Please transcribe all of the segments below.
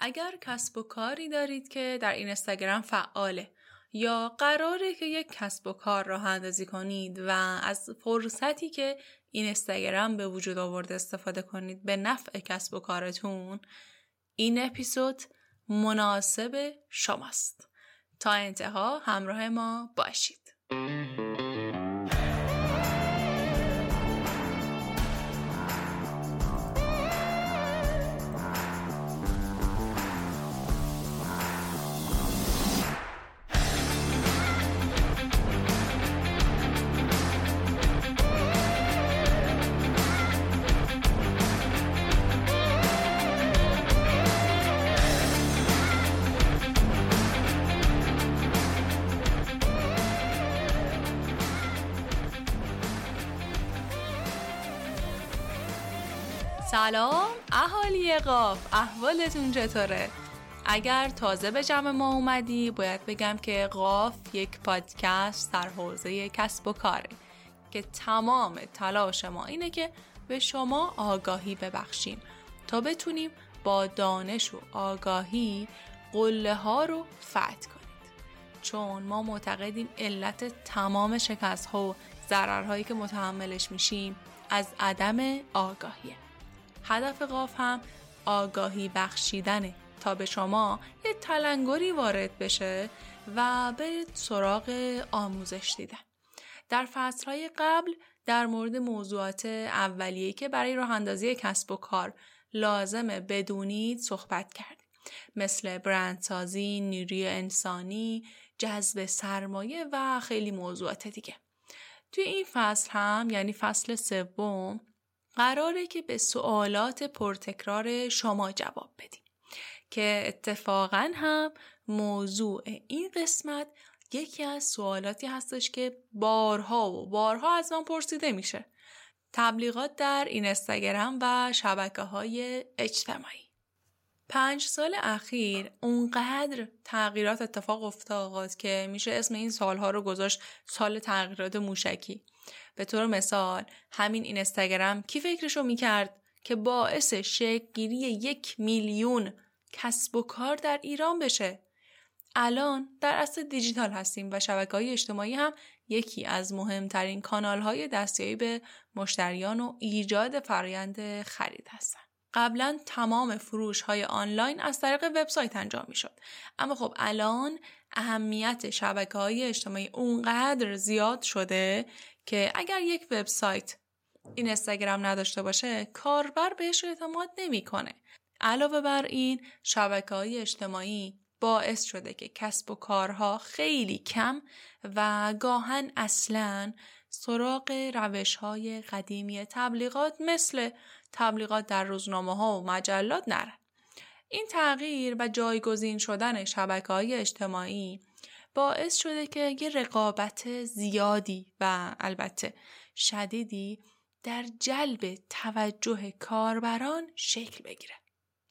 اگر کسب و کاری دارید که در این اینستاگرام فعاله یا قراره که یک کسب و کار راه اندازی کنید و از فرصتی که این اینستاگرام به وجود آورده استفاده کنید به نفع کسب و کارتون این اپیزود مناسب شماست. تا انتها همراه ما باشید. سلام اهالی قاف احوالتون چطوره؟ اگر تازه به جمع ما اومدی باید بگم که قاف یک پادکست در حوزه کسب و کاره که تمام تلاش ما اینه که به شما آگاهی ببخشیم تا بتونیم با دانش و آگاهی قله ها رو فتح کنید چون ما معتقدیم علت تمام شکست ها و ضررهایی که متحملش میشیم از عدم آگاهیه هدف قاف هم آگاهی بخشیدنه تا به شما یه تلنگری وارد بشه و به سراغ آموزش دیدن. در فصلهای قبل در مورد موضوعات اولیه که برای راه اندازی کسب و کار لازمه بدونید صحبت کردیم. مثل برندسازی، نیروی انسانی، جذب سرمایه و خیلی موضوعات دیگه. توی این فصل هم یعنی فصل سوم قراره که به سوالات پرتکرار شما جواب بدیم. که اتفاقا هم موضوع این قسمت یکی از سوالاتی هستش که بارها و بارها از من پرسیده میشه. تبلیغات در این استگرام و شبکه های اجتماعی. پنج سال اخیر اونقدر تغییرات اتفاق افتاد که میشه اسم این سالها رو گذاشت سال تغییرات موشکی. به طور مثال همین اینستاگرام کی فکرشو می‌کرد که باعث گیری یک میلیون کسب و کار در ایران بشه الان در اصل دیجیتال هستیم و شبکه های اجتماعی هم یکی از مهمترین کانال های دستیابی به مشتریان و ایجاد فرایند خرید هستند. قبلا تمام فروش های آنلاین از طریق وبسایت انجام می شد. اما خب الان اهمیت شبکه های اجتماعی اونقدر زیاد شده که اگر یک وبسایت این استگرام نداشته باشه کاربر بهش اعتماد نمی‌کنه. علاوه بر این شبکه های اجتماعی باعث شده که کسب و کارها خیلی کم و گاهن اصلا سراغ روش های قدیمی تبلیغات مثل تبلیغات در روزنامه ها و مجلات نرن. این تغییر و جایگزین شدن شبکه های اجتماعی باعث شده که یه رقابت زیادی و البته شدیدی در جلب توجه کاربران شکل بگیره.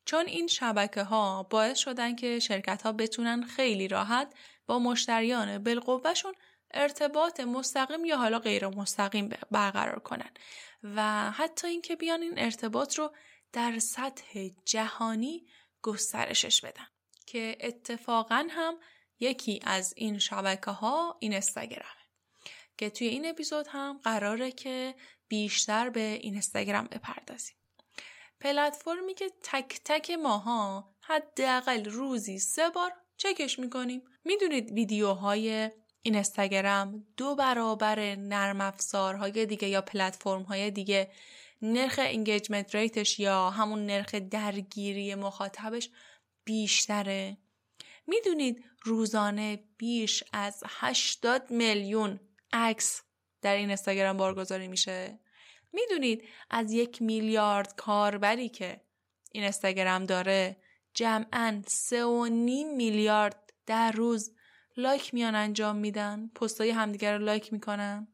چون این شبکه ها باعث شدن که شرکت ها بتونن خیلی راحت با مشتریان بالقوهشون ارتباط مستقیم یا حالا غیر مستقیم برقرار کنن و حتی اینکه بیان این ارتباط رو در سطح جهانی گسترشش بدن که اتفاقا هم یکی از این شبکه ها این که توی این اپیزود هم قراره که بیشتر به این استگرام بپردازیم. پلتفرمی که تک تک ماها حداقل روزی سه بار چکش می‌کنیم. می‌دونید ویدیوهای این استگرام دو برابر نرم افزارهای دیگه یا پلتفرم های دیگه نرخ انگیجمنت ریتش یا همون نرخ درگیری مخاطبش بیشتره. می‌دونید روزانه بیش از 80 میلیون عکس در این اینستاگرام بارگذاری میشه؟ می‌دونید از یک میلیارد کاربری که این اینستاگرام داره جمعا سه و نیم میلیارد در روز لایک میان انجام میدن پستای همدیگر رو لایک می‌کنن.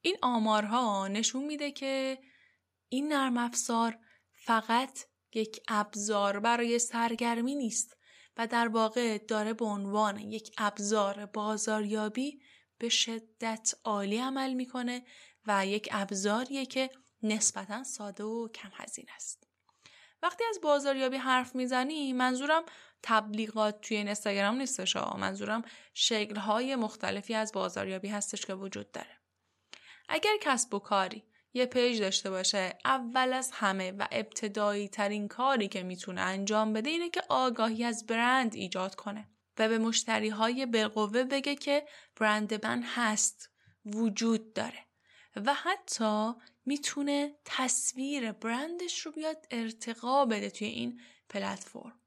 این آمارها نشون میده که این نرم افزار فقط یک ابزار برای سرگرمی نیست. و در واقع داره به عنوان یک ابزار بازاریابی به شدت عالی عمل می‌کنه و یک ابزاریه که نسبتا ساده و کم هزینه است. وقتی از بازاریابی حرف می‌زنی منظورم تبلیغات توی این اینستاگرام نیستش منظورم شکلهای مختلفی از بازاریابی هستش که وجود داره اگر کسب و کاری یه پیج داشته باشه. اول از همه و ابتدایی ترین کاری که می‌تونه انجام بده اینه که آگاهی از برند ایجاد کنه و به مشتری های بالقوه بگه که برند من هست وجود داره و حتی می‌تونه تصویر برندش رو بیاد ارتقا بده توی این پلتفرم.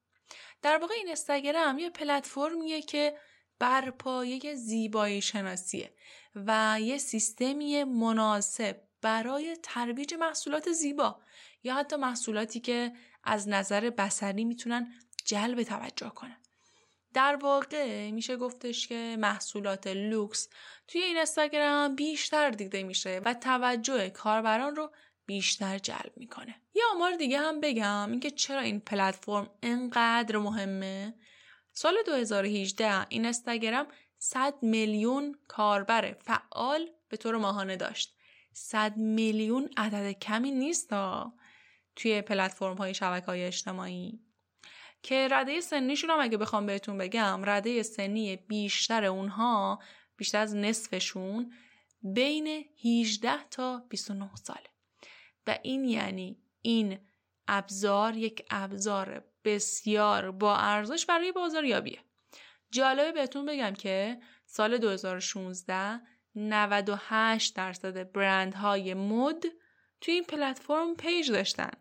در واقع این استگرام یه پلتفرمیه که بر پایه زیبایی شناسیه و یه سیستمی مناسب برای ترویج محصولات زیبا یا حتی محصولاتی که از نظر بسری می‌تونن جلب توجه کنن. در واقع میشه گفتش که محصولات لوکس توی این اینستاگرام بیشتر دیده میشه و توجه کاربران رو بیشتر جلب می‌کنه. یه آمار دیگه هم بگم اینکه چرا این پلتفرم انقدر مهمه؟ سال 2018 این اینستاگرام 100 میلیون کاربر فعال به طور ماهانه داشت. 100 میلیون عدد کمی نیست توی پلتفرم های شبکه های اجتماعی. که رده سنیشون هم اگه بخوام بهتون بگم رده سنی بیشتر اونها بیشتر از نصفشون بین 18 تا 29 ساله. و این یعنی این ابزار یک ابزار بسیار با ارزش برای بازاریابیه. جالبه بهتون بگم که سال 2016 98 درصد برندهای مد توی این پلتفرم پیج داشتن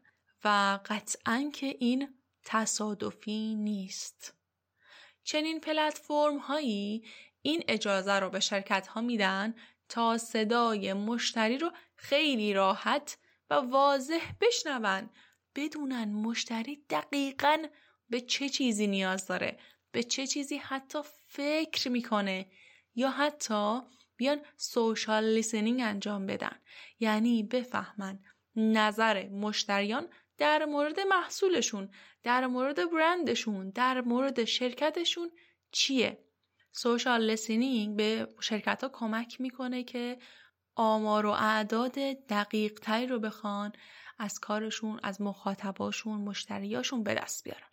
و قطعا که این تصادفی نیست. چنین پلتفرم هایی این اجازه رو به شرکت ها میدن تا صدای مشتری رو خیلی راحت و واضح بشنون بدونن مشتری دقیقا به چه چیزی نیاز داره به چه چیزی حتی فکر می‌کنه یا حتی بیان سوشال لیسنینگ انجام بدن. یعنی بفهمن نظر مشتریان در مورد محصولشون در مورد برندشون در مورد شرکتشون چیه. social listening به شرکت ها کمک می‌کنه که آمار و اعداد دقیق تری رو بخوان از کارشون از مخاطباشون مشتریاشون به دست بیارن.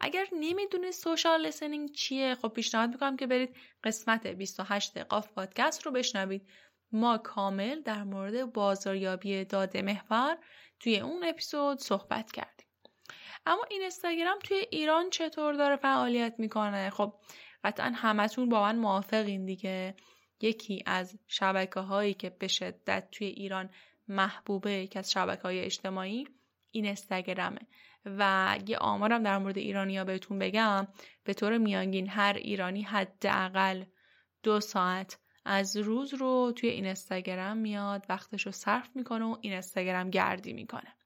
اگر نمی‌دونید social listening چیه خب پیشنهاد می‌کنم که برید قسمت 28 قاف پادکست رو بشنوید. ما کامل در مورد بازاریابی داده محور توی اون اپیزود صحبت کردیم. اما این اینستاگرام توی ایران چطور داره فعالیت می‌کنه؟ خب قطعا همتون با من موافقین دیگه. یکی از شبکه هایی که به شدت توی ایران محبوبه یکی از شبکه های اجتماعی این استگرامه و یه آمارم در مورد ایرانیا بهتون بگم. به طور میانگین هر ایرانی حداقل دو ساعت از روز رو توی این استگرام میاد وقتش رو صرف می‌کنه و این استگرام گردی می‌کنه.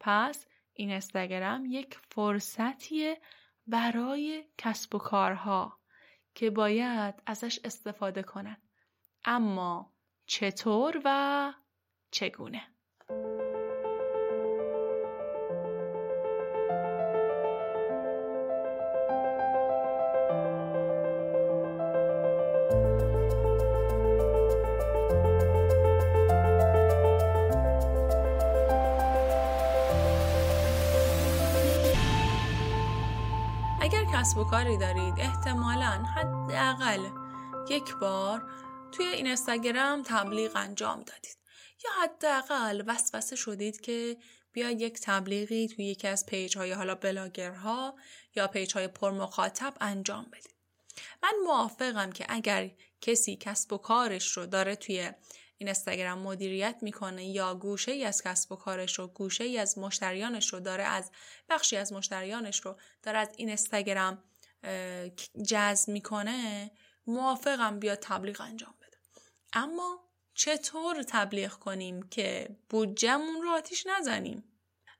پس این استگرام یک فرصتیه برای کسب و کارها که باید ازش استفاده کنن. اما چطور و چگونه؟ کسب و کاری دارید. احتمالا حداقل یک بار توی این اینستاگرام تبلیغ انجام دادید. یا حداقل وسوسه شدید که بیاید یک تبلیغی توی یکی از page های حالا بلاگرها یا page های پر مخاطب انجام بدید. من موافقم که اگر کسی کسب و کارش رو داره توی این اینستاگرام مدیریت می‌کنه یا گوشه ای از کسب و کارش رو گوشه ای از مشتریانش رو داره از بخشی از مشتریانش رو داره از این استگرام جذب می‌کنه موافقم بیا تبلیغ انجام بده. اما چطور تبلیغ کنیم که بودجمون رو آتیش نزنیم؟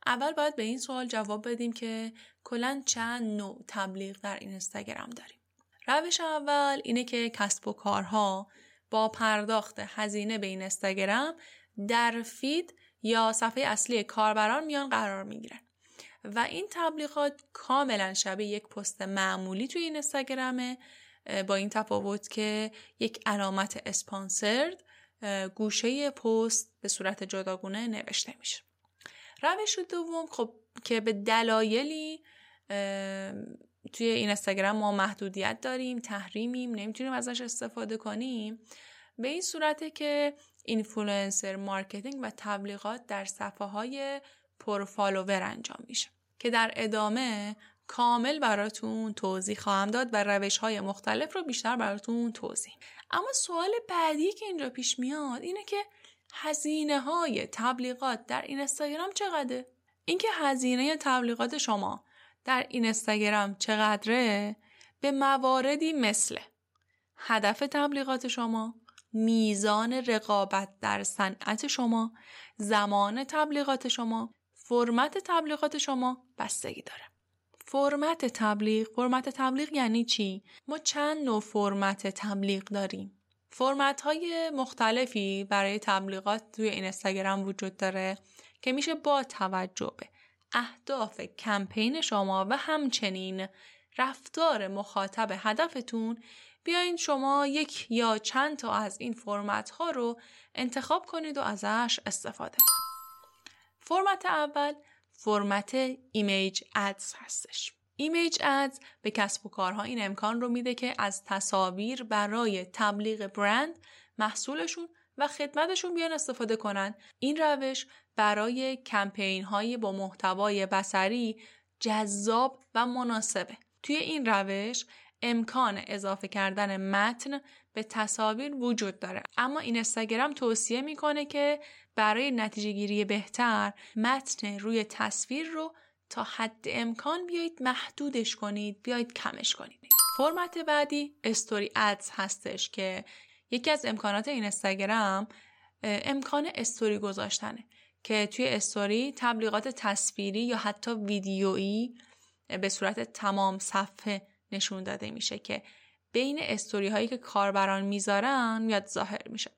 اول باید به این سوال جواب بدیم که کلا چند نوع تبلیغ در این اینستاگرام داریم. روش اول اینه که کسب و کارها با پرداخت هزینه به این اینستاگرام در فید یا صفحه اصلی کاربران میان قرار می‌گیرن. و این تبلیغات کاملا شبیه یک پست معمولی توی این اینستاگرامه با این تفاوت که یک علامت اسپانسرد گوشه پست به صورت جداگونه نوشته میشه. روش دوم خب که به دلایلی توی این اینستاگرام ما محدودیت داریم تحریمیم نمی‌تونیم ازش استفاده کنیم به این صورته که influencer marketing و تبلیغات در صفحه های پر follower انجام میشه که در ادامه کامل براتون توضیح خواهم داد و روش های مختلف رو بیشتر براتون توضیح اما سوال بعدی که اینجا پیش میاد اینه که هزینه های تبلیغات در این اینستاگرام چقدره؟ اینکه هزینه تبلیغات شما در این اینستاگرام چقدره؟ به مواردی مثل هدف تبلیغات شما میزان رقابت در صنعت شما زمان تبلیغات شما فرمت تبلیغات شما بستگی داره. فرمت تبلیغ فرمت تبلیغ یعنی چی؟ ما چند نوع فرمت تبلیغ داریم؟ فرمت های مختلفی برای تبلیغات توی اینستاگرام وجود داره که میشه با توجه به اهداف کمپین شما و همچنین رفتار مخاطب هدفتون بیاین شما یک یا چند تا از این فرمت ها رو انتخاب کنید و ازش استفاده کنید. فرمت اول فرمت image ads هستش. image ads به کسب و کارها این امکان رو میده که از تصاویر برای تبلیغ برند محصولشون و خدمتشون بیان استفاده کنن. این روش برای کمپین های با محتوای بسری جذاب و مناسبه. توی این روش امکان اضافه کردن متن به تصاویر وجود داره اما این اینستاگرام توصیه می‌کنه که برای نتیجه گیری بهتر متن روی تصویر رو تا حد امکان بیایید محدودش کنید بیایید کمش کنید فرمت بعدی استوری ادز هستش که یکی از امکانات این اینستاگرام امکان استوری گذاشتنه که توی استوری تبلیغات تصویری یا حتی ویدیویی به صورت تمام صفحه نشون داده میشه که بین استوری هایی که کاربران می‌ذارن میاد ظاهر میشه.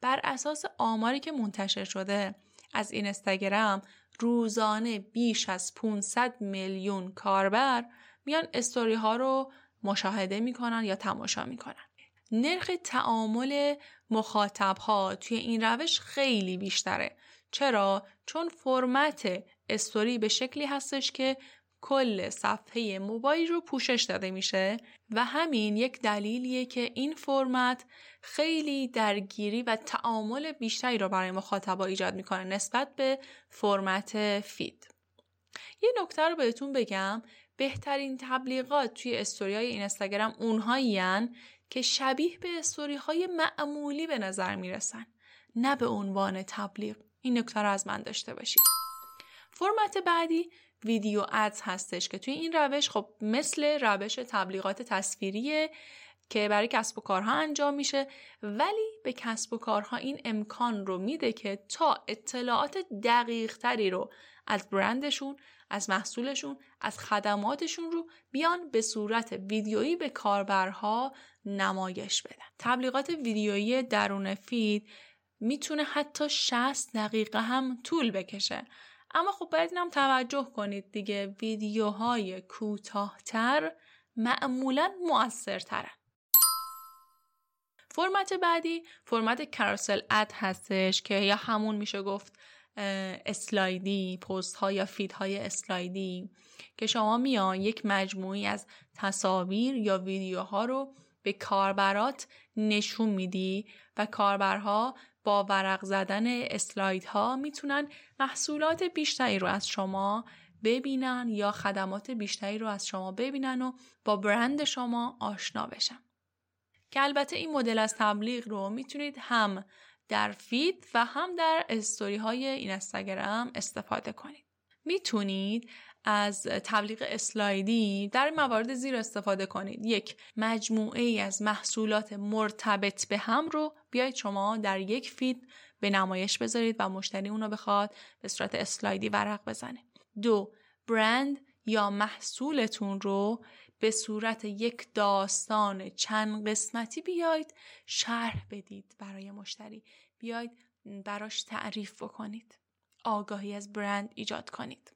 بر اساس آماری که منتشر شده از این استاگرام روزانه بیش از 500 میلیون کاربر میان استوری ها رو مشاهده می‌کنن یا تماشا می‌کنن. نرخ تعامل مخاطب ها توی این روش خیلی بیشتره. چرا؟ چون فرمت استوری به شکلی هستش که کل صفحه موبایل رو پوشش داده میشه و همین یک دلیلیه که این فرمت خیلی درگیری و تعامل بیشتری رو برای مخاطبا ایجاد می‌کنه نسبت به فرمت فید. یه نکته رو بهتون بگم بهترین تبلیغات توی استوری های این استاگرام اونهایی که شبیه به استوری های معمولی به نظر می‌رسن نه به عنوان تبلیغ. این نکته رو از من داشته باشید. فرمت بعدی ویدیو ادز هستش که توی این روش خب مثل روش تبلیغات تصویریه که برای کسب و کارها انجام میشه ولی به کسب و کارها این امکان رو میده که تا اطلاعات دقیق تری رو از برندشون از محصولشون از خدماتشون رو بیان به صورت ویدیویی به کاربرها نمایش بدن. تبلیغات ویدیویی درون فید می‌تونه حتی 60 دقیقه هم طول بکشه. اما خب باید اینم توجه کنید دیگه ویدیوهای کوتاهتر معمولا مؤثرترن فرمت بعدی فرمت کاروسل اد هستش که یا همون میشه گفت اسلایدی پست ها یا feed های اسلایدی که شما میان یک مجموعی از تصاویر یا ویدیوها رو به کاربرات نشون میدی و کاربرها با ورق زدن اسلاید ها می‌تونن محصولات بیشتری رو از شما ببینن یا خدمات بیشتری رو از شما ببینن و با برند شما آشنا بشن. که البته این مدل از تبلیغ رو می‌تونید هم در feed و هم در استوری های اینستا استفاده کنید. می‌تونید از تبلیغ اسلایدی در موارد زیر استفاده کنید. یک مجموعه ای از محصولات مرتبط به هم رو بیاید شما در یک feed به نمایش بذارید و مشتری اونو بخواد به صورت اسلایدی ورق بزنه. دو برند یا محصولتون رو به صورت یک داستان چند قسمتی بیاید شرح بدید برای مشتری. بیاید براش تعریف بکنید. آگاهی از برند ایجاد کنید.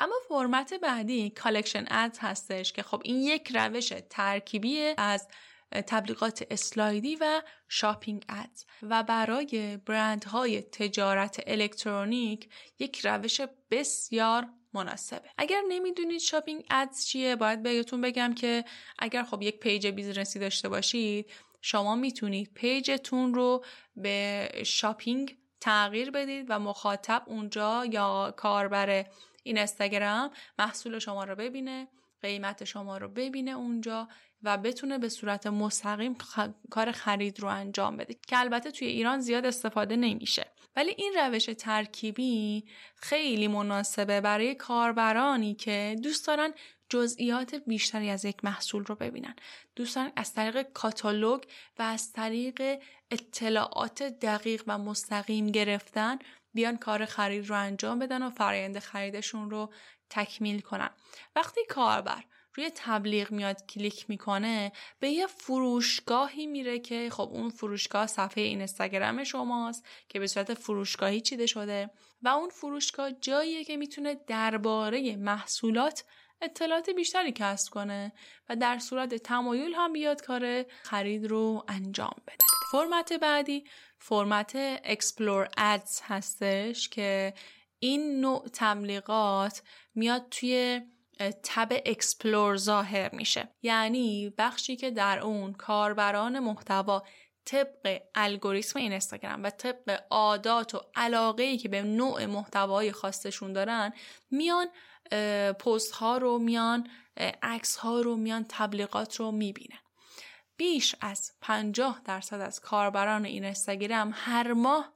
اما فرمت بعدی collection ads هستش که خب این یک روش ترکیبی از تبلیغات اسلایدی و shopping ads و برای برندهای تجارت الکترونیک یک روش بسیار مناسبه. اگر نمی‌دونید shopping ads چیه باید بهتون بگم که اگر خب یک page business ی داشته باشید شما می‌تونید page تون رو به shopping تغییر بدید و مخاطب اونجا یا کاربر اینستاگرام محصول شما رو ببینه قیمت شما رو ببینه اونجا و بتونه به صورت مستقیم کار خرید رو انجام بده که البته توی ایران زیاد استفاده نمیشه. ولی این روش ترکیبی خیلی مناسبه برای کاربرانی که دوست دارن جزئیات بیشتری از یک محصول رو ببینن. دوستان از طریق کاتالوگ و از طریق اطلاعات دقیق و مستقیم گرفتن بیان کار خرید رو انجام بدن و فرایند خریدشون رو تکمیل کنن. وقتی کاربر روی تبلیغ میاد کلیک می‌کنه به یه فروشگاهی میره که خب اون فروشگاه صفحه اینستاگرام شماست که به صورت فروشگاهی چیده شده و اون فروشگاه جاییه که می‌تونه درباره محصولات اطلاعات بیشتری کسب کنه و در صورت تمایل هم بیاد کار خرید رو انجام بده. فرمت بعدی فرمت explore ads هستش که این نوع تبلیغات میاد توی tab explore ظاهر میشه. یعنی بخشی که در اون کاربران محتوا طبق الگوریتم اینستاگرام و طبق عادات و علاقه ای که به نوع محتوای خاصشون دارن میان پست ها رو میان عکس ها رو میان تبلیغات رو می‌بینن. بیش از 50 درصد از کاربران اینستاگرام هر ماه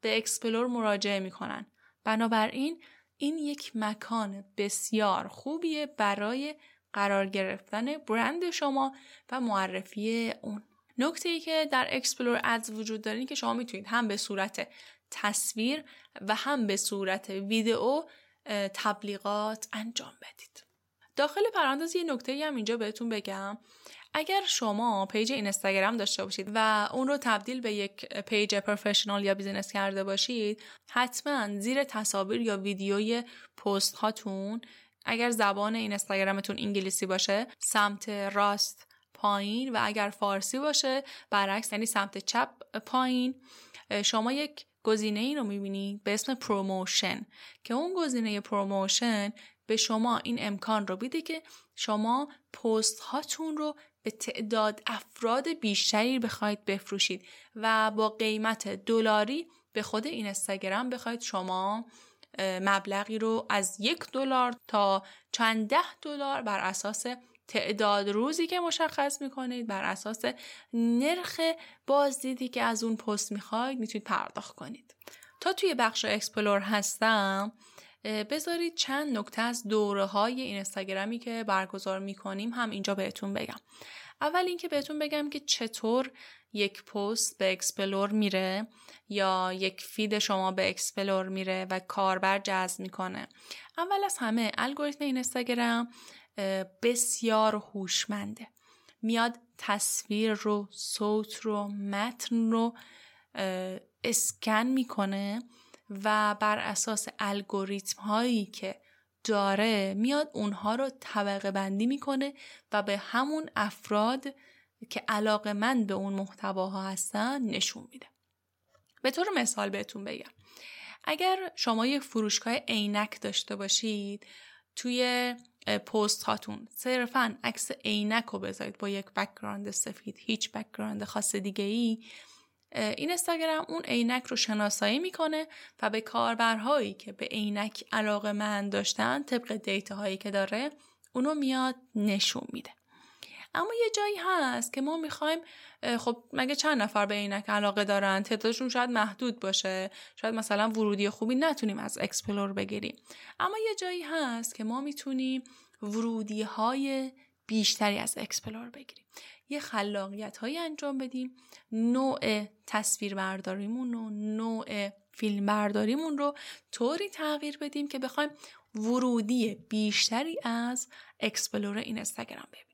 به explore مراجعه می‌کنن. بنابراین این یک مکان بسیار خوبیه برای قرار گرفتن برند شما و معرفی اون. نکته ای که در explore ads وجود داره که شما می‌تونید هم به صورت تصویر و هم به صورت ویدئو تبلیغات انجام بدید. داخل پرانتز یه نکته هم اینجا بهتون بگم. اگر شما page اینستاگرام داشته باشید و اون رو تبدیل به یک page professional یا business کرده باشید حتما زیر تصاویر یا ویدیوی پست هاتون اگر زبان اینستاگرامتون انگلیسی باشه سمت راست پایین و اگر فارسی باشه برعکس یعنی سمت چپ پایین شما یک گزینه ای رو می‌بینید به اسم promotion که اون گزینه promotion به شما این امکان رو میده که شما پست هاتون رو به تعداد افراد بیشتری بخواید بفروشید و با قیمت دلاری به خود اینستاگرام بخواید شما مبلغی رو از یک دلار تا چند ده دلار بر اساس تعداد روزی که مشخص می‌کنید بر اساس نرخ بازدیدی که از اون پست می‌خواید می‌تونید پرداخت کنید. تا توی بخش explore هستم بذارید چند نکته از دوره های اینستاگرامی که برگزار می‌کنیم هم اینجا بهتون بگم. اول اینکه بهتون بگم که چطور یک پست به explore میره یا یک feed شما به explore میره و کاربر جذب می‌کنه. اول از همه الگوریتم اینستاگرام بسیار هوشمنده. میاد تصویر رو صوت رو متن رو اسکن می‌کنه و بر اساس الگوریتم هایی که داره میاد اونها رو طبقه بندی می‌کنه و به همون افراد که علاقه‌مند به اون محتواها هستن نشون میده. به طور مثال بهتون بگم. اگر شما یک فروشگاه عینک داشته باشید توی پست هاتون. صرفا عکس عینک رو بذارید با یک background سفید. هیچ background خاص دیگه ای اینستاگرام اون عینک رو شناسایی می‌کنه و به کاربرهایی که به عینک علاقه‌مند هستن طبق data هایی که داره اونو میاد نشون میده. اما یه جایی هست که ما می‌خوایم خب مگه چند نفر به عینک علاقه دارن؟ تعدادشون شاید محدود باشه. شاید مثلا ورودی خوبی نتونیم از explore بگیریم. اما یه جایی هست که ما می‌تونیم ورودی های بیشتری از explore بگیریم. یه خلاقیت هایی انجام بدیم. نوع تصویر برداریمون و نوع فیلم برداریمون رو طوری تغییر بدیم که بخوایم ورودی بیشتری از explore اینستاگرام ببینیم.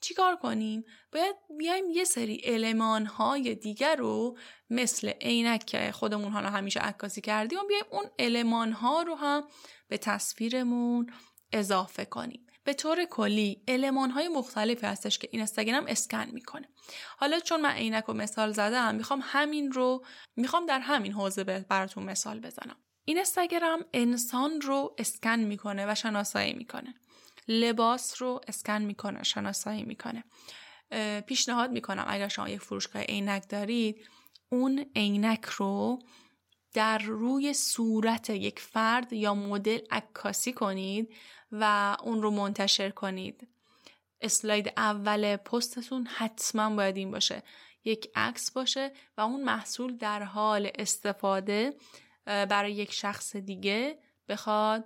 چیکار کنیم؟ باید بیایم یه سری المان های دیگر رو مثل عینک که خودمون حالا همیشه عکاسی کردیم و بیایم اون المان ها رو هم به تصویرمون اضافه کنیم. به طور کلی المان های مختلفی هستش که اینستاگرام اسکن می‌کنه. حالا چون من عینک رو مثال زدم می‌خوام همین رو می‌خوام در همین حوزه براتون مثال بزنم. این اینستاگرام انسان رو اسکن می‌کنه و شناسایی می‌کنه. لباس رو اسکن می‌کنه شناسایی می‌کنه. پیشنهاد می‌کنم اگر شما یک فروشگاه عینک دارید اون عینک رو در روی صورت یک فرد یا مدل عکاسی کنید و اون رو منتشر کنید. اسلاید اول پستتون حتما باید این باشه. یک عکس باشه و اون محصول در حال استفاده برای یک شخص دیگه بخواد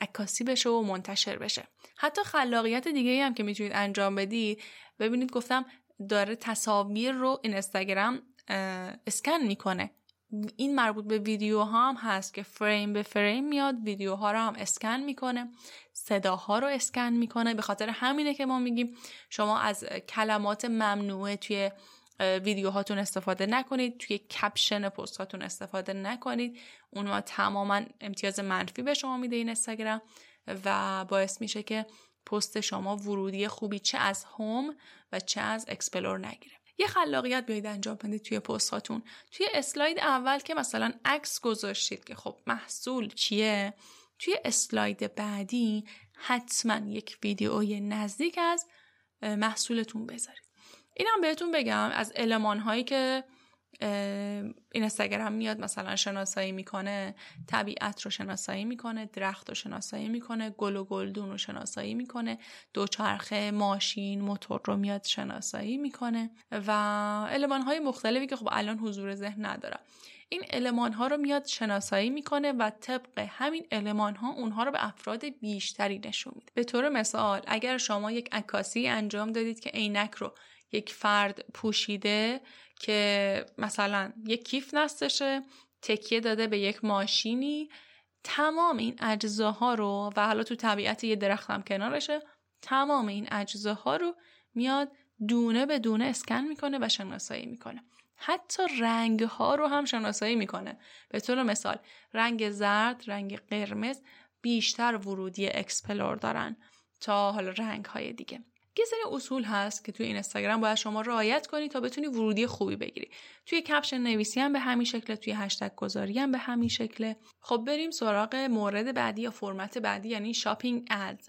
عکاسی بشه و منتشر بشه. حتی خلاقیت دیگه هم که می‌تونید انجام بدید ببینید گفتم داره تصاویر رو این اینستاگرام اسکن می‌کنه. این مربوط به ویدیو هم هست که فریم به فریم میاد ویدیوها رو هم اسکن می‌کنه صداها رو اسکن می‌کنه. به خاطر همینه که ما میگیم شما از کلمات ممنوعه توی ویدیوهاتون استفاده نکنید توی caption پستاتون استفاده نکنید. اونها تماما امتیاز منفی به شما میده این اینستاگرام. و باعث میشه که پست شما ورودی خوبی چه از home و چه از explore نگیره. یه خلاقیت بیاید انجام بدید توی پستاتون توی اسلاید اول که مثلا عکس گذاشتید که خب محصول چیه؟ توی اسلاید بعدی حتما یک ویدیوی نزدیک از محصولتون بذارید. اینم بهتون بگم از علمان هایی که اینستاگرام میاد مثلا شناسایی می‌کنه طبیعت رو شناسایی می‌کنه درخت رو شناسایی می‌کنه گل و گلدون رو شناسایی می‌کنه دوچرخه ماشین موتور رو میاد شناسایی می‌کنه و علمان های مختلفی که خب الان حضور ذهن ندارم. این علمان ها رو میاد شناسایی می‌کنه و طبق همین علمان ها اونها رو به افراد بیشتری نشون میده. به طور مثال اگر شما یک عکاسی انجام دادید که عینک رو یک فرد پوشیده که مثلا یک کیف دستشه تکیه داده به یک ماشینی. تمام این اجزاها رو و حالا تو طبیعت یه درخت هم کنارشه تمام این اجزاها رو میاد دونه به دونه اسکن می‌کنه و شناسایی می‌کنه. حتی رنگ ها رو هم شناسایی می‌کنه. به طور مثال رنگ زرد رنگ قرمز بیشتر ورودی explore دارن تا حالا رنگ های دیگه. یه سری اصول هست که توی اینستاگرام باید شما رعایت کنی تا بتونی ورودی خوبی بگیری. توی کپشن نویسی هم به همین شکل توی هشتگ گذاری هم به همین شکله خب بریم سراغ مورد بعدی یا فرمت بعدی یعنی شاپینگ اد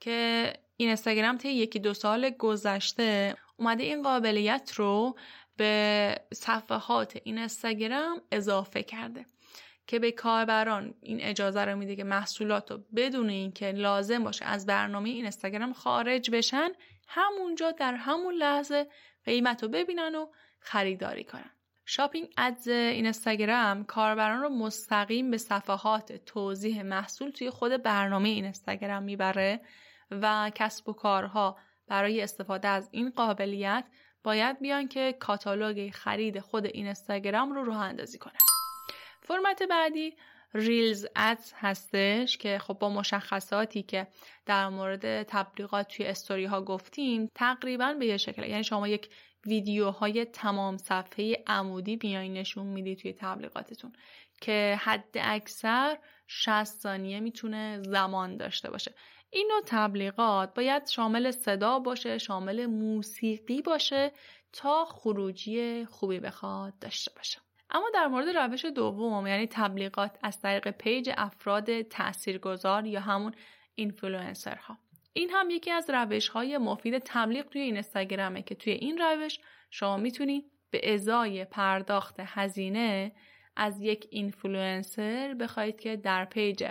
که اینستاگرام طی یکی دو سال گذشته اومده این قابلیت رو به صفحات اینستاگرام اضافه کرده که به کاربران این اجازه رو میده که محصولات رو بدون اینکه لازم باشه از برنامه این اینستاگرام خارج بشن همونجا در همون لحظه قیمت رو ببینن و خریداری کنن. Shopping Ads اینستاگرام کاربران رو مستقیم به صفحات توضیح محصول توی خود برنامه اینستاگرام می‌بره و کسب و کارها برای استفاده از این قابلیت باید بیان که کاتالوگ خرید خود اینستاگرام رو راه اندازی کنن. فرمت بعدی Reels Ads هستش که خب با مشخصاتی که در مورد تبلیغات توی استوری ها گفتیم تقریبا به یه شکل. یعنی شما یک ویدیوهای تمام صفحه عمودی بیاین نشون میدی توی تبلیغاتتون که حد اکثر 60 ثانیه می‌تونه زمان داشته باشه. این نوع تبلیغات باید شامل صدا باشه شامل موسیقی باشه تا خروجی خوبی بخواد داشته باشه. اما در مورد روش دوم یعنی تبلیغات از طریق پیج افراد تاثیرگذار یا همون اینفلوئنسرها این هم یکی از روش های مفید تبلیغ توی اینستاگرامه که توی این روش شما می‌تونی به ازای پرداخت هزینه از یک اینفلوئنسر بخواید که در پیج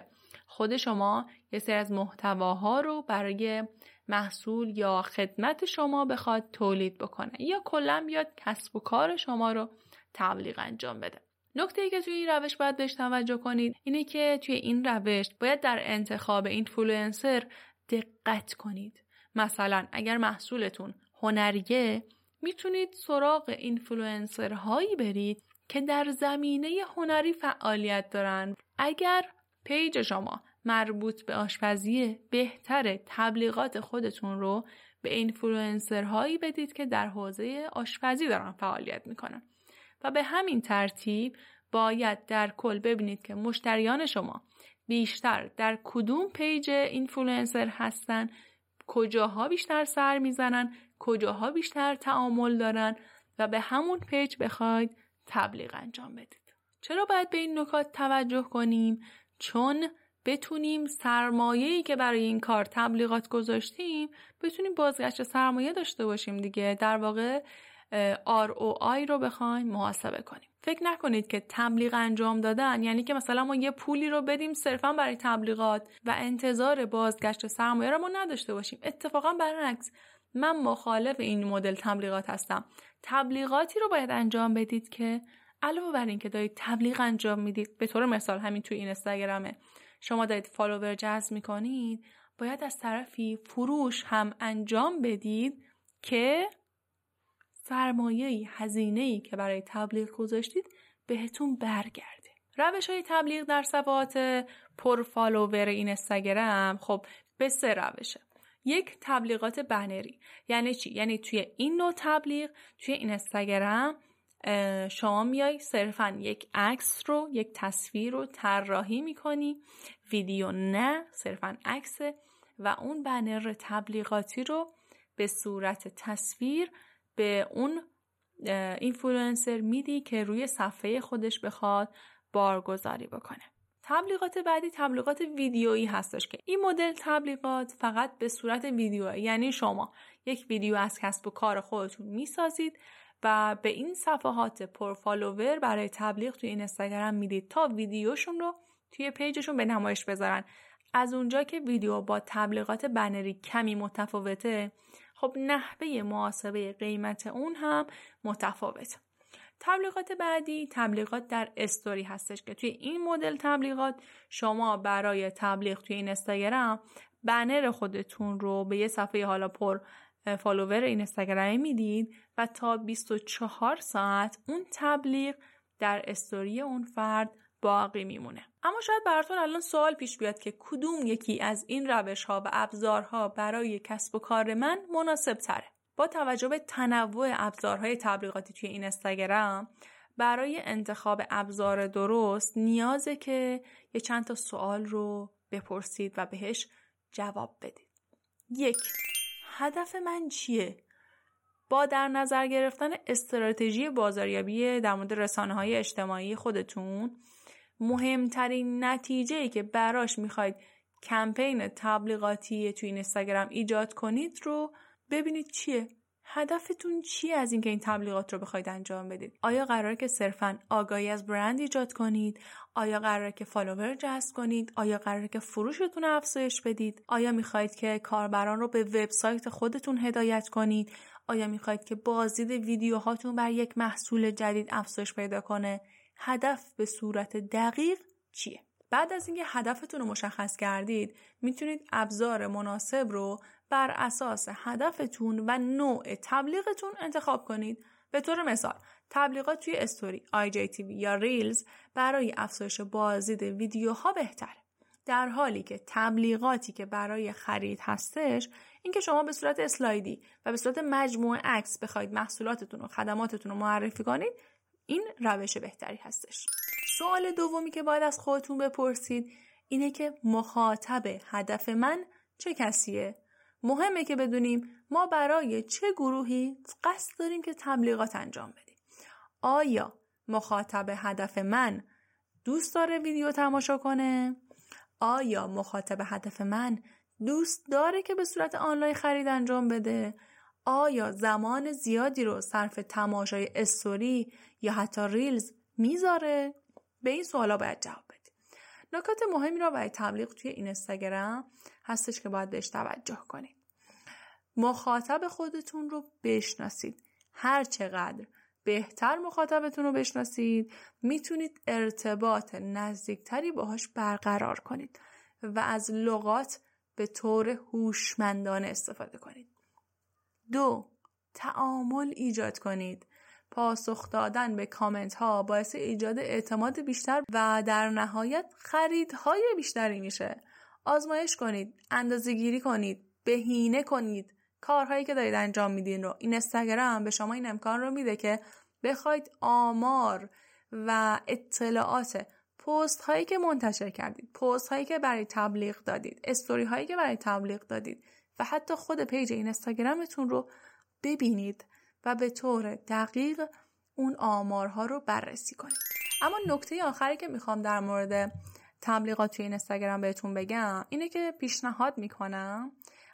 خود شما یه سری از محتواها رو برای محصول یا خدمت شما بخواد تولید بکنه. یا کلا بیاد کسب و کار شما رو تبلیغ انجام بده. نکته ای که توی این روش باید بهش توجه کنید اینه که توی این روش باید در انتخاب اینفلوئنسر دقت کنید. مثلا اگر محصولتون هنریه می‌تونید سراغ اینفلوئنسرهایی برید که در زمینه هنری فعالیت دارن. اگر پیج شما مربوط به آشپزیه بهتره تبلیغات خودتون رو به اینفلوئنسرهایی بدید که در حوزه آشپزی دارن فعالیت می‌کنن. و به همین ترتیب باید در کل ببینید که مشتریان شما بیشتر در کدوم پیج اینفلوئنسر هستن کجاها بیشتر سر می‌زنن کجاها بیشتر تعامل دارن و به همون پیج بخواید تبلیغ انجام بدید. چرا باید به این نکات توجه کنیم؟ چون بتونیم سرمایه‌ای که برای این کار تبلیغات گذاشتیم بتونیم بازگشت سرمایه داشته باشیم دیگه. در واقع ROI رو بخوایم محاسبه کنیم. فکر نکنید که تبلیغ انجام دادن یعنی که مثلا ما یه پولی رو بدیم صرفا برای تبلیغات و انتظار بازگشت سرمایه رو ما نداشته باشیم. اتفاقا برعکس من مخالف این مدل تبلیغات هستم. تبلیغاتی رو باید انجام بدید که علاوه بر اینکه دارید تبلیغ انجام می‌دید به طور مثال همین توی این اینستاگرامه شما دارید فالوور جذب می‌کنید باید از طرفی فروش هم انجام بدید که سرمایه هزینه ای که برای تبلیغ گذاشتید بهتون برگرده. روش های تبلیغ در صفحات پر فالوور این اینستاگرام خب به سه روشه. یک تبلیغات بنری. یعنی چی؟ یعنی توی این نوع تبلیغ توی اینستاگرام شما میای صرفا یک عکس رو یک تصویر رو طراحی می‌کنی. ویدیو نه صرفا عکس و اون بنر تبلیغاتی رو به صورت تصویر به اون اینفلوئنسر میدی که روی صفحه خودش بخواد بارگذاری بکنه. تبلیغات بعدی تبلیغات ویدیویی هستش که این مدل تبلیغات فقط به صورت ویدیو یعنی شما یک ویدیو از کسب و کار خودتون می‌سازید و به این صفحات پرفالوور برای تبلیغ توی این اینستاگرام می‌دید تا ویدیوشون رو توی پیجشون به نمایش بذارن. از اونجا که ویدیو با تبلیغات بنری کمی متفاوته خب نحوه محاسبه قیمت اون هم متفاوته تبلیغات بعدی تبلیغات در استوری هستش که توی این مدل تبلیغات شما برای تبلیغ توی این اینستاگرام بنر خودتون رو به یه صفحه حالا پر فالوور این اینستاگرامی می‌دید و تا 24 ساعت اون تبلیغ در استوری اون فرد باقی میمونه. اما شاید براتون الان سوال پیش بیاد که کدوم یکی از این روش ها و ابزارها برای کسب و کار من مناسب تره با توجه به تنوع ابزارهای تبلیغاتی توی این اینستاگرام برای انتخاب ابزار درست نیازه که یه چند تا سوال رو بپرسید و بهش جواب بدید. یک هدف من چیه؟ با در نظر گرفتن استراتژی بازاریابی در مورد رسانه های اجتماعی خودتون مهمترین نتیجه ای که براش می‌خواید کمپین تبلیغاتی توی اینستاگرام ایجاد کنید رو ببینید چیه. هدفتون چیه از اینکه این تبلیغات رو بخواید انجام بدید؟ آیا قراره که صرفا آگاهی از برند ایجاد کنید؟ آیا قراره که فالوور جذب کنید؟ آیا قراره که فروشتون افزایش بدید؟ آیا می‌خواهید که کاربران رو به وبسایت خودتون هدایت کنید؟ آیا می‌خواهید که بازدید ویدیوهاتون بر یک محصول جدید افزایش پیدا کنه؟ هدف به صورت دقیق چیه؟ بعد از اینکه هدفتون رو مشخص کردید می‌تونید ابزار مناسب رو بر اساس هدفتون و نوع تبلیغتون انتخاب کنید. به طور مثال تبلیغات توی استوری IGTV یا ریلز برای افزایش بازدید ویدیوها بهتره. در حالی که تبلیغاتی که برای خرید هستش اینکه شما به صورت اسلایدی و به صورت مجموعه عکس بخواید محصولاتتون و خدماتتون رو معرفی کنید این روش بهتری هستش. سوال دومی که باید از خودتون بپرسید اینه که مخاطب هدف من چه کسیه؟ مهمه که بدونیم ما برای چه گروهی قصد داریم که تبلیغات انجام بدیم. آیا مخاطب هدف من دوست داره ویدیو تماشا کنه؟ آیا مخاطب هدف من دوست داره که به صورت آنلاین خرید انجام بده؟ آیا زمان زیادی رو صرف تماشای استوری یا حتی ریلز می‌ذاره؟ به این سوالا باید جواب بدید نکات مهمی رو برای تبلیغ توی این اینستاگرام هستش که باید بهش توجه کنید. مخاطب خودتون رو بشناسید. هر چقدر بهتر مخاطبتون رو بشناسید می‌تونید ارتباط نزدیکتری باهاش برقرار کنید و از لغات به طور هوشمندانه استفاده کنید. دو تعامل ایجاد کنید. پاسخ دادن به کامنت ها باعث ایجاد اعتماد بیشتر و در نهایت خریدهای بیشتری میشه. آزمایش کنید اندازه گیری کنید بهینه کنید. کارهایی که دارید انجام میدین رو. این استگرام به شما این امکان رو میده که بخواید آمار و اطلاعات پست هایی که منتشر کردید پست هایی که برای تبلیغ دادید استوری هایی که برای تبلیغ دادید و حتی خود پیج اینستاگرامتون رو ببینید و به طور دقیق اون آمارها رو بررسی کنید. اما نکته آخری که می‌خوام در مورد تبلیغات توی اینستاگرام بهتون بگم اینه که پیشنهاد می‌کنم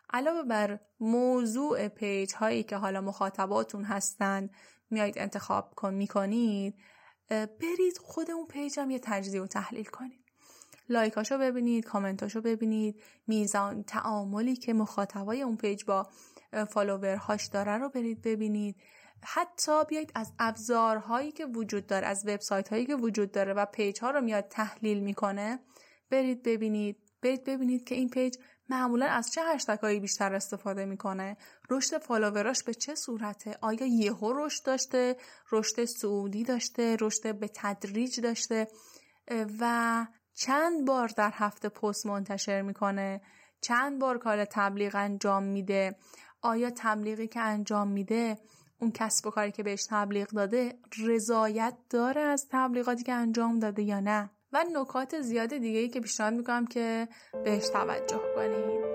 علاوه بر موضوع پیج هایی که حالا مخاطباتون هستن میایید انتخاب کن می‌کنید برید خود اون پیج هم یه تجزیه و تحلیل کنید. لایکاشو ببینید کامنتاشو ببینید. میزان تعاملی که مخاطبای اون پیج با فالوورهاش داره رو برید ببینید. حتی بیایید از ابزارهایی که وجود داره از وبسایت هایی که وجود داره و پیج ها رو میاد تحلیل می‌کنه برید ببینید. برید ببینید که این پیج معمولا از چه هشتگهایی بیشتر استفاده می‌کنه. رشد فالووراش به چه صورته؟ آیا یهو رشد داشته؟ رشد سعودی داشته؟ رشد به تدریج داشته؟ و چند بار در هفته پست منتشر می‌کنه؟ چند بار کار تبلیغ انجام میده؟ آیا تبلیغی که انجام میده اون کسب و کاری که بهش تبلیغ داده رضایت داره از تبلیغاتی که انجام داده یا نه؟ و نکات زیاد دیگه ای که پیشنهاد می‌کنم که بهش توجه کنید.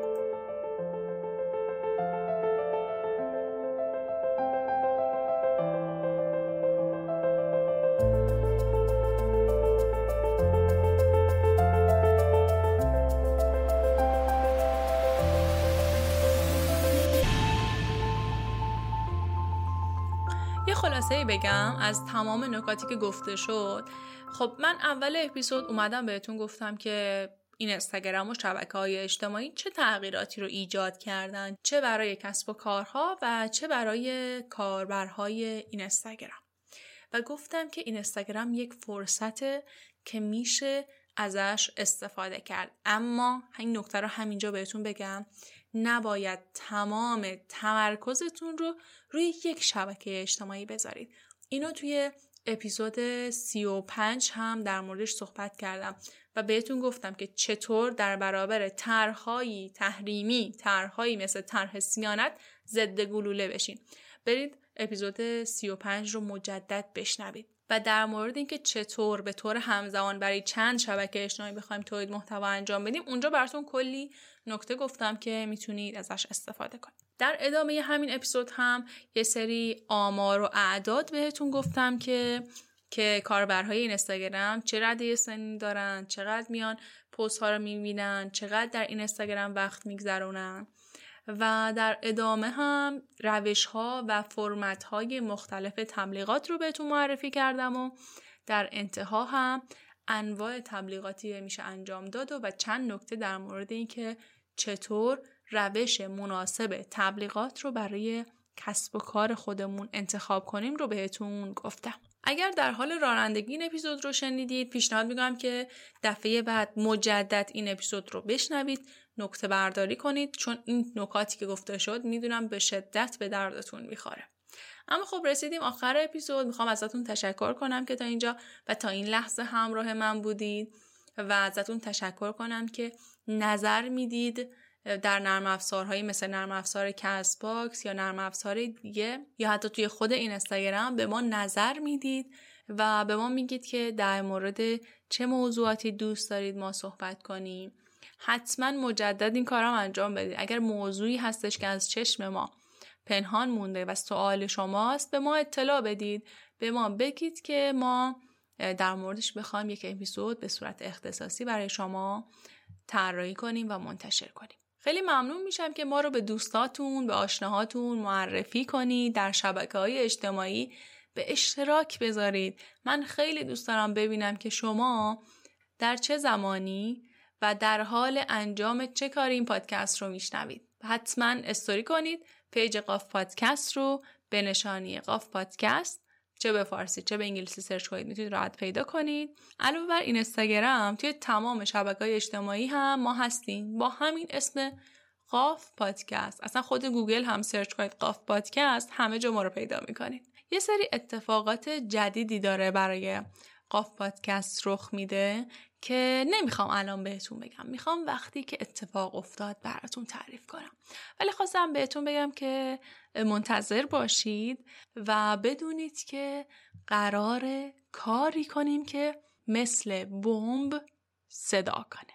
خلاصه بگم از تمام نکاتی که گفته شد. خب من اول اپیزود اومدم بهتون گفتم که این استگرام و شبکه های اجتماعی چه تغییراتی رو ایجاد کردن چه برای کسب و کارها و چه برای کاربرهای این استگرام و گفتم که این استگرام یک فرصته که میشه ازش استفاده کرد. اما این نکته رو همینجا بهتون بگم. نباید تمام تمرکزتون رو روی یک شبکه اجتماعی بذارید. اینو توی اپیزود 35 هم در موردش صحبت کردم و بهتون گفتم که چطور در برابر طرحهایی تحریمی طرحهایی مثل طرح سیانت ضد گلوله بشین. برید اپیزود 35 رو مجدد بشنوید. و در مورد اینکه چطور به طور همزمان برای چند شبکه اجتماعی بخوایم تولید محتوا انجام بدیم اونجا براتون کلی نکته گفتم که می‌تونید ازش استفاده کنید. در ادامه همین اپیزود هم یه سری آمار و اعداد بهتون گفتم که که کاربرهای این اینستاگرام چه رده سنی دارن چقدر میان پست ها رو می‌بینن چقدر در این اینستاگرام وقت میگذرونن. و در ادامه هم روش ها و فرمت های مختلف تبلیغات رو بهتون معرفی کردم و در انتها هم انواع تبلیغاتی میشه انجام داد و, و چند نکته در مورد اینکه چطور روش مناسب تبلیغات رو برای کسب و کار خودمون انتخاب کنیم رو بهتون گفتم. اگر در حال رانندگی این اپیزود رو شنیدید پیشنهاد می‌کنم که دفعه بعد مجدد این اپیزود رو بشنوید نکته برداری کنید چون این نکاتی که گفته شد می‌دونم به شدت به دردتون می‌خوره. اما خب رسیدیم آخر اپیزود. می‌خوام ازتون تشکر کنم که تا اینجا و تا این لحظه همراه من بودید و ازتون تشکر کنم که نظر می‌دید در نرم افزارهایی مثل نرم افزار Castbox یا نرم افزار دیگه یا حتی توی خود این اینستاگرام به ما نظر می‌دید و به ما میگید که در مورد چه موضوعاتی دوست دارید ما صحبت کنیم. حتما مجدد این کارم انجام بدید. اگر موضوعی هستش که از چشم ما پنهان مونده و سوال شماست به ما اطلاع بدید. به ما بگید که ما در موردش بخوایم یک اپیزود به صورت اختصاصی برای شما طراحی کنیم و منتشر کنیم. خیلی ممنون میشم که ما رو به دوستاتون به آشناهاتون معرفی کنید در شبکه های اجتماعی به اشتراک بذارید. من خیلی دوست دارم ببینم که شما در چه زمانی و در حال انجام چه کاری این پادکست رو میشنوید. حتما استوری کنید. پیج قاف پادکست رو به نشانی قاف پادکست چه به فارسی چه به انگلیسی search کنید می‌تونید راحت پیدا کنید. علاوه بر این اینستاگرام توی تمام شبکه های اجتماعی هم ما هستیم. با همین اسم قاف پادکست. اصلا خود گوگل هم search کنید قاف پادکست همه جا ما رو پیدا می‌کنید. یه سری اتفاقات جدیدی داره برای قاف پادکست رخ میده که نمی‌خوام الان بهتون بگم. می‌خوام وقتی که اتفاق افتاد براتون تعریف کنم. ولی خواستم بهتون بگم که منتظر باشید و بدونید که قرار کاری کنیم که مثل بمب صدا کنه.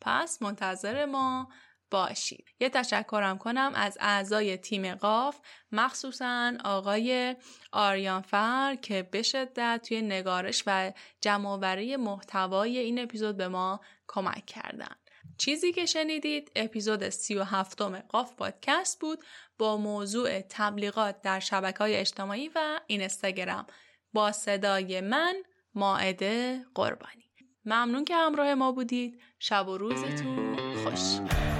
پس منتظر ما باشید. یه تشکرم کنم از اعضای تیم قاف مخصوصا آقای آریانفر که به شدت توی نگارش و جمعآوری محتوای این اپیزود به ما کمک کردن. چیزی که شنیدید اپیزود 37 قاف پادکست بود با موضوع تبلیغات در شبکه های اجتماعی و اینستاگرام. با صدای من ماعده قربانی. ممنون که همراه ما بودید. شب و روزتون خوش.